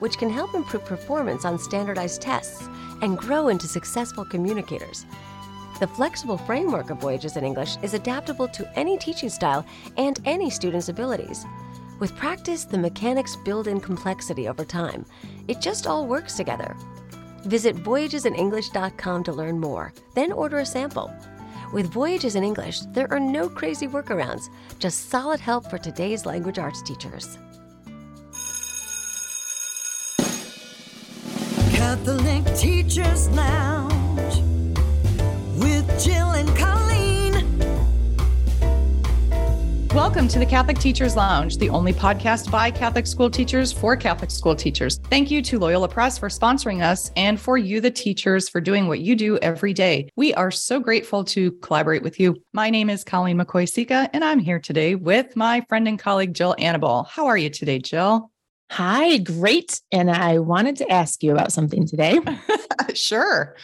which can help improve performance on standardized tests and grow into successful communicators. The flexible framework of Voyages in English is adaptable to any teaching style and any student's abilities. With practice, the mechanics build in complexity over time. It just all works together. Visit voyagesinenglish.com to learn more, then order a sample. With Voyages in English, there are no crazy workarounds, just solid help for today's language arts teachers. Catholic Teachers Lounge with Jill and Colleen. Welcome to the Catholic Teachers Lounge, the only podcast by Catholic school teachers for Catholic school teachers. Thank you to Loyola Press for sponsoring us and for you, the teachers, for doing what you do every day. We are so grateful to collaborate with you. My name is Colleen McCoy Sika, and I'm here today with my friend and colleague, Jill Annabelle. How are you today, Jill? Hi, great. And I wanted to ask you about something today. sure.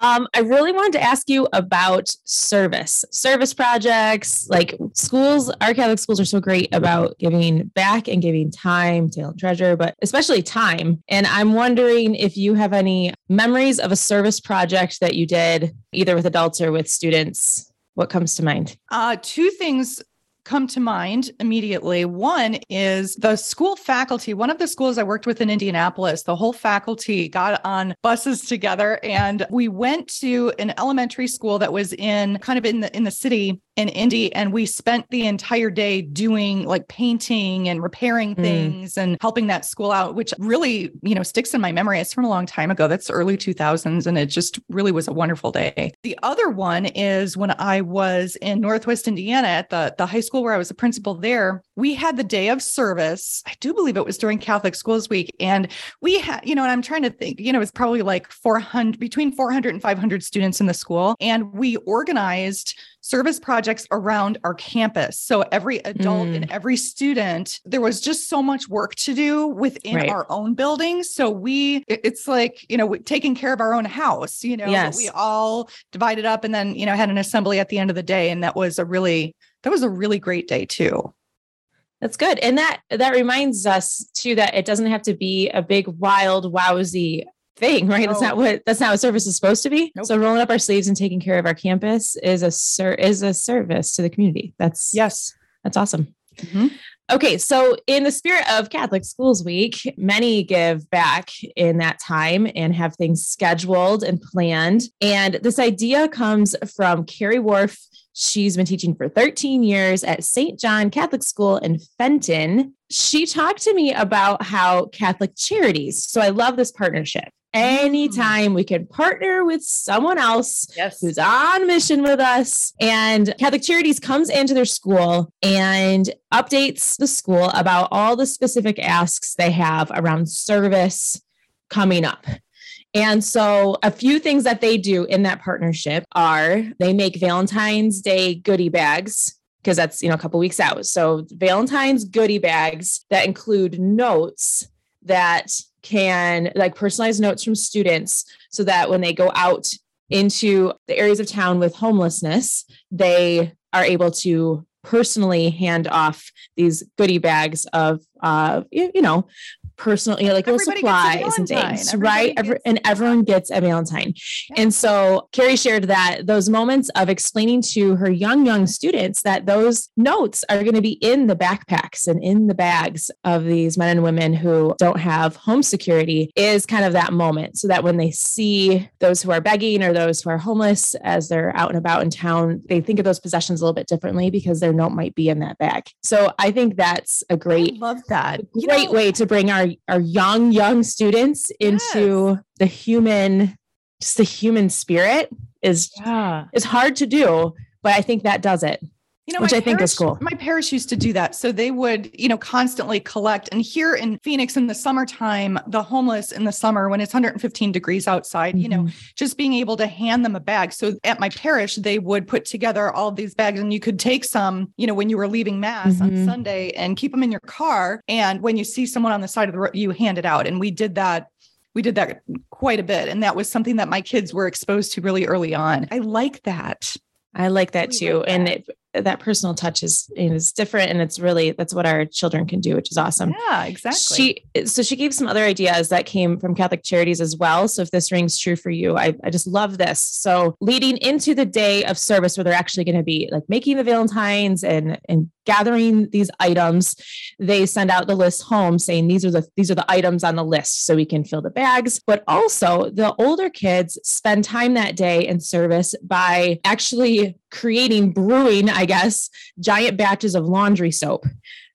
Um, I really wanted to ask you about service, service projects. Like schools, our Catholic schools are so great about giving back and giving time, talent, treasure, but especially time. And I'm wondering if you have any memories of a service project that you did, either with adults or with students. What comes to mind? Uh, two things come to mind immediately. One is the school faculty. One of the schools I worked with in Indianapolis, the whole faculty got on buses together and we went to an elementary school that was in kind of in the in the city in Indy and we spent the entire day doing like painting and repairing mm. things mm. and helping that school out, which really, you know, sticks in my memory. It's from a long time ago. That's early 2000s. And it just really was a wonderful day. The other one is when I was in Northwest Indiana at the, the high school where I was a principal there, we had the day of service. I do believe it was during Catholic Schools Week. And we had, you know, and I'm trying to think, you know, it was probably like 400, between 400 and 500 students in the school. And we organized service projects around our campus. So every adult mm. and every student, there was just so much work to do within right. our own building. So we, it's like, you know, taking care of our own house, you know, yes. we all divided up and then, you know, had an assembly at the end of the day. And that was a really, that was a really great day too. That's good. And that that reminds us too that it doesn't have to be a big wild wowsy thing, right? No. That's not what that's not what service is supposed to be. Nope. So rolling up our sleeves and taking care of our campus is a ser- is a service to the community. That's yes, that's awesome. Mm-hmm. Okay, so in the spirit of Catholic Schools Week, many give back in that time and have things scheduled and planned. And this idea comes from Carrie Wharf. She's been teaching for 13 years at St. John Catholic School in Fenton. She talked to me about how Catholic Charities, so I love this partnership. Mm. Anytime we can partner with someone else yes. who's on mission with us, and Catholic Charities comes into their school and updates the school about all the specific asks they have around service coming up. And so, a few things that they do in that partnership are they make Valentine's Day goodie bags because that's you know a couple weeks out. So Valentine's goodie bags that include notes that can like personalize notes from students so that when they go out into the areas of town with homelessness, they are able to personally hand off these goodie bags of uh you know personal, you know, like little supplies and things, right? Every, and everyone gets a Valentine. Yeah. And so Carrie shared that those moments of explaining to her young, young students that those notes are going to be in the backpacks and in the bags of these men and women who don't have home security is kind of that moment. So that when they see those who are begging or those who are homeless as they're out and about in town, they think of those possessions a little bit differently because their note might be in that bag. So I think that's a great, I love that. Great know, way to bring our our young young students into yes. the human just the human spirit is yeah. is hard to do but i think that does it You know, which my I think is cool. My parish used to do that. So they would, you know, constantly collect. And here in Phoenix in the summertime, the homeless in the summer when it's 115 degrees outside, you know, Mhm. just being able to hand them a bag. So at my parish, they would put together all these bags and you could take some, you know, when you were leaving mass on Mhm. Sunday and keep them in your car. And when you see someone on the side of the road, you hand it out. And we did that. We did that quite a bit. And that was something that my kids were exposed to really early on. I like that. I like that too. And it, that personal touch is is different and it's really that's what our children can do, which is awesome. yeah, exactly. She so she gave some other ideas that came from Catholic Charities as well. So if this rings true for you, I, I just love this. So leading into the day of service where they're actually going to be like making the Valentines and and gathering these items, they send out the list home saying these are the these are the items on the list so we can fill the bags. But also the older kids spend time that day in service by actually creating brewing, I guess, giant batches of laundry soap.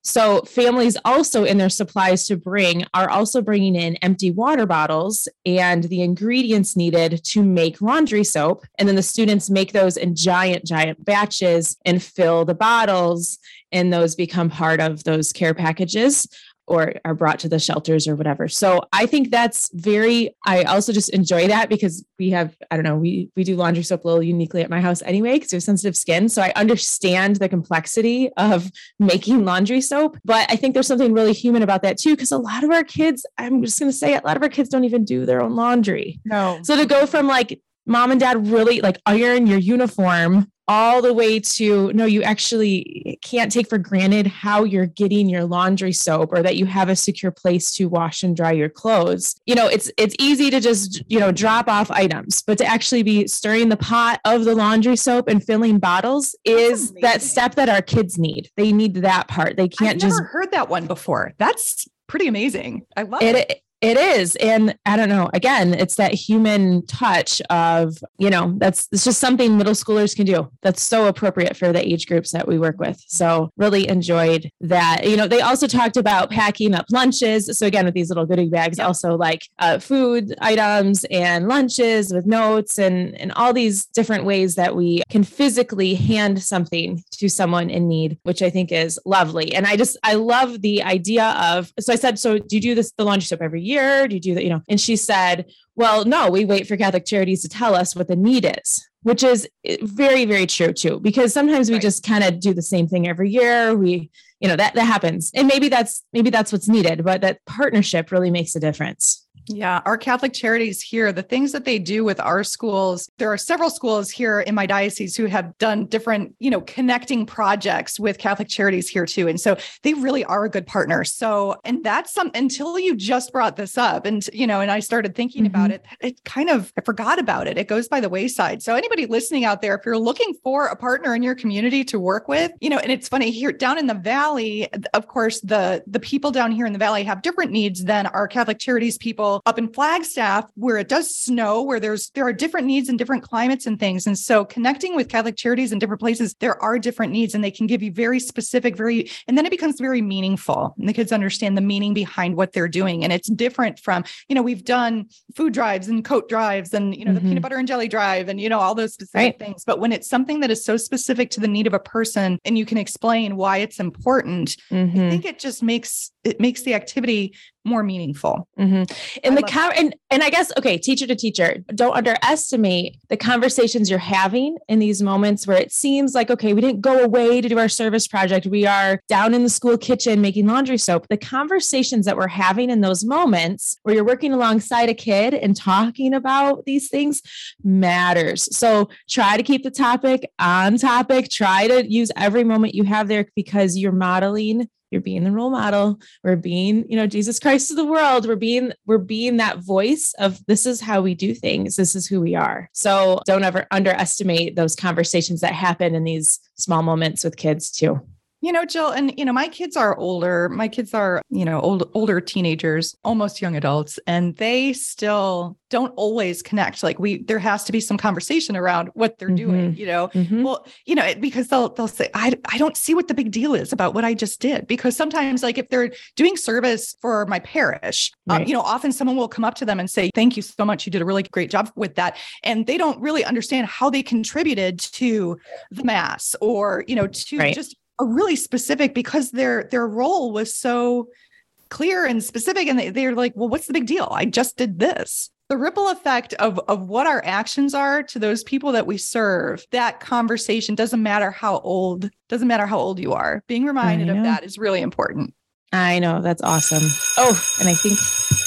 So families also in their supplies to bring are also bringing in empty water bottles and the ingredients needed to make laundry soap. And then the students make those in giant, giant batches and fill the bottles. And those become part of those care packages or are brought to the shelters or whatever. So I think that's very I also just enjoy that because we have I don't know, we we do laundry soap a little uniquely at my house anyway because we have sensitive skin. So I understand the complexity of making laundry soap, but I think there's something really human about that too because a lot of our kids, I'm just going to say it, a lot of our kids don't even do their own laundry. no. So to go from like mom and dad really like iron your uniform all the way to no, you actually can't take for granted how you're getting your laundry soap or that you have a secure place to wash and dry your clothes. You know, it's it's easy to just, you know, drop off items, but to actually be stirring the pot of the laundry soap and filling bottles is that step that our kids need. They need that part. They can't I've just heard that one before. That's pretty amazing. I love it. it it is. And i don't know again it's that human touch of you know that's it's just something middle schoolers can do that's so appropriate for the age groups that we work with. So really enjoyed that. You know they also talked about packing up lunches. So again with these little goodie bags also like uh, food items and lunches with notes and and all these different ways that we can physically hand something to someone in need which i think is lovely. And i just i love the idea of so i said so do you do this the laundry soap every year do you do that you know? And she said well no we wait for catholic charities to tell us what the need is which is eh, very very true too because sometimes we Right. just kind of do the same thing every year. We you know that that happens. And maybe that's maybe that's what's needed but that partnership really makes a difference Yeah, our Catholic charities here, the things that they do with our schools, there are several schools here in my diocese who have done different, you know, connecting projects with Catholic charities here too. And so they really are a good partner. So, and that's some until you just brought this up and, you know, and I started thinking about mm-hmm. it, it kind of, I forgot about it. It goes by the wayside. So, anybody listening out there, if you're looking for a partner in your community to work with, you know, and it's funny here down in the valley, of course, the the people down here in the valley have different needs than our Catholic charities people up in Flagstaff, where it does snow, where there's there are different needs in different climates and things. And so connecting with Catholic charities in different places, there are different needs and they can give you very specific, very, and then it becomes very meaningful. And the kids understand the meaning behind what they're doing. And it's different from, you know, we've done food drives and coat drives and, you know, the Mhm. peanut butter and jelly drive and, you know, all those specific Right. things. But when it's something that is so specific to the need of a person and you can explain why it's important, I Mhm. think it just makes it makes the activity more meaningful. Mhm. And I the con- and and I guess okay, teacher to teacher, don't underestimate the conversations you're having in these moments where it seems like okay, we didn't go away to do our service project. We are down in the school kitchen making laundry soap. The conversations that we're having in those moments where you're working alongside a kid and talking about these things matters. So try to keep the topic on topic. Try to use every moment you have there because you're modeling you're being the role model. We're being you know jesus christ of the world. We're being we're being that voice of this is how we do things. This is who we are. So don't ever underestimate those conversations that happen in these small moments with kids too You know, Jill, and you know, my kids are older. My kids are, you know, old, older teenagers, almost young adults, and they still don't always connect. Like we, there has to be some conversation around what they're mm-hmm. doing. You know, mm-hmm. well, you know, because they'll they'll say, I I don't see what the big deal is about what I just did. Because sometimes, like if they're doing service for my parish, um, right. um, you know, often someone will come up to them and say, "Thank you so much. You did a really great job with that," and they don't really understand how they contributed to the mass or you know to right. just a really specific because their their role was so clear and specific and they, they're like well what's the big deal? I just did this. The ripple effect of of what our actions are to those people that we serve that conversation doesn't matter how old doesn't matter how old you are being reminded of that is really important. I know that's awesome. Oh and i think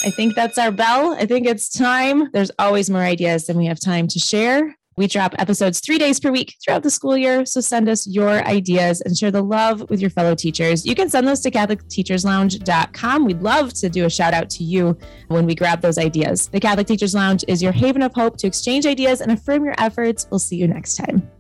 i think that's our bell. I think it's time. There's always more ideas than we have time to share we drop episodes three days per week throughout the school year. So send us your ideas and share the love with your fellow teachers. You can send those to CatholicTeachersLounge.com. We'd love to do a shout out to you when we grab those ideas. The Catholic Teachers Lounge is your haven of hope to exchange ideas and affirm your efforts. We'll see you next time.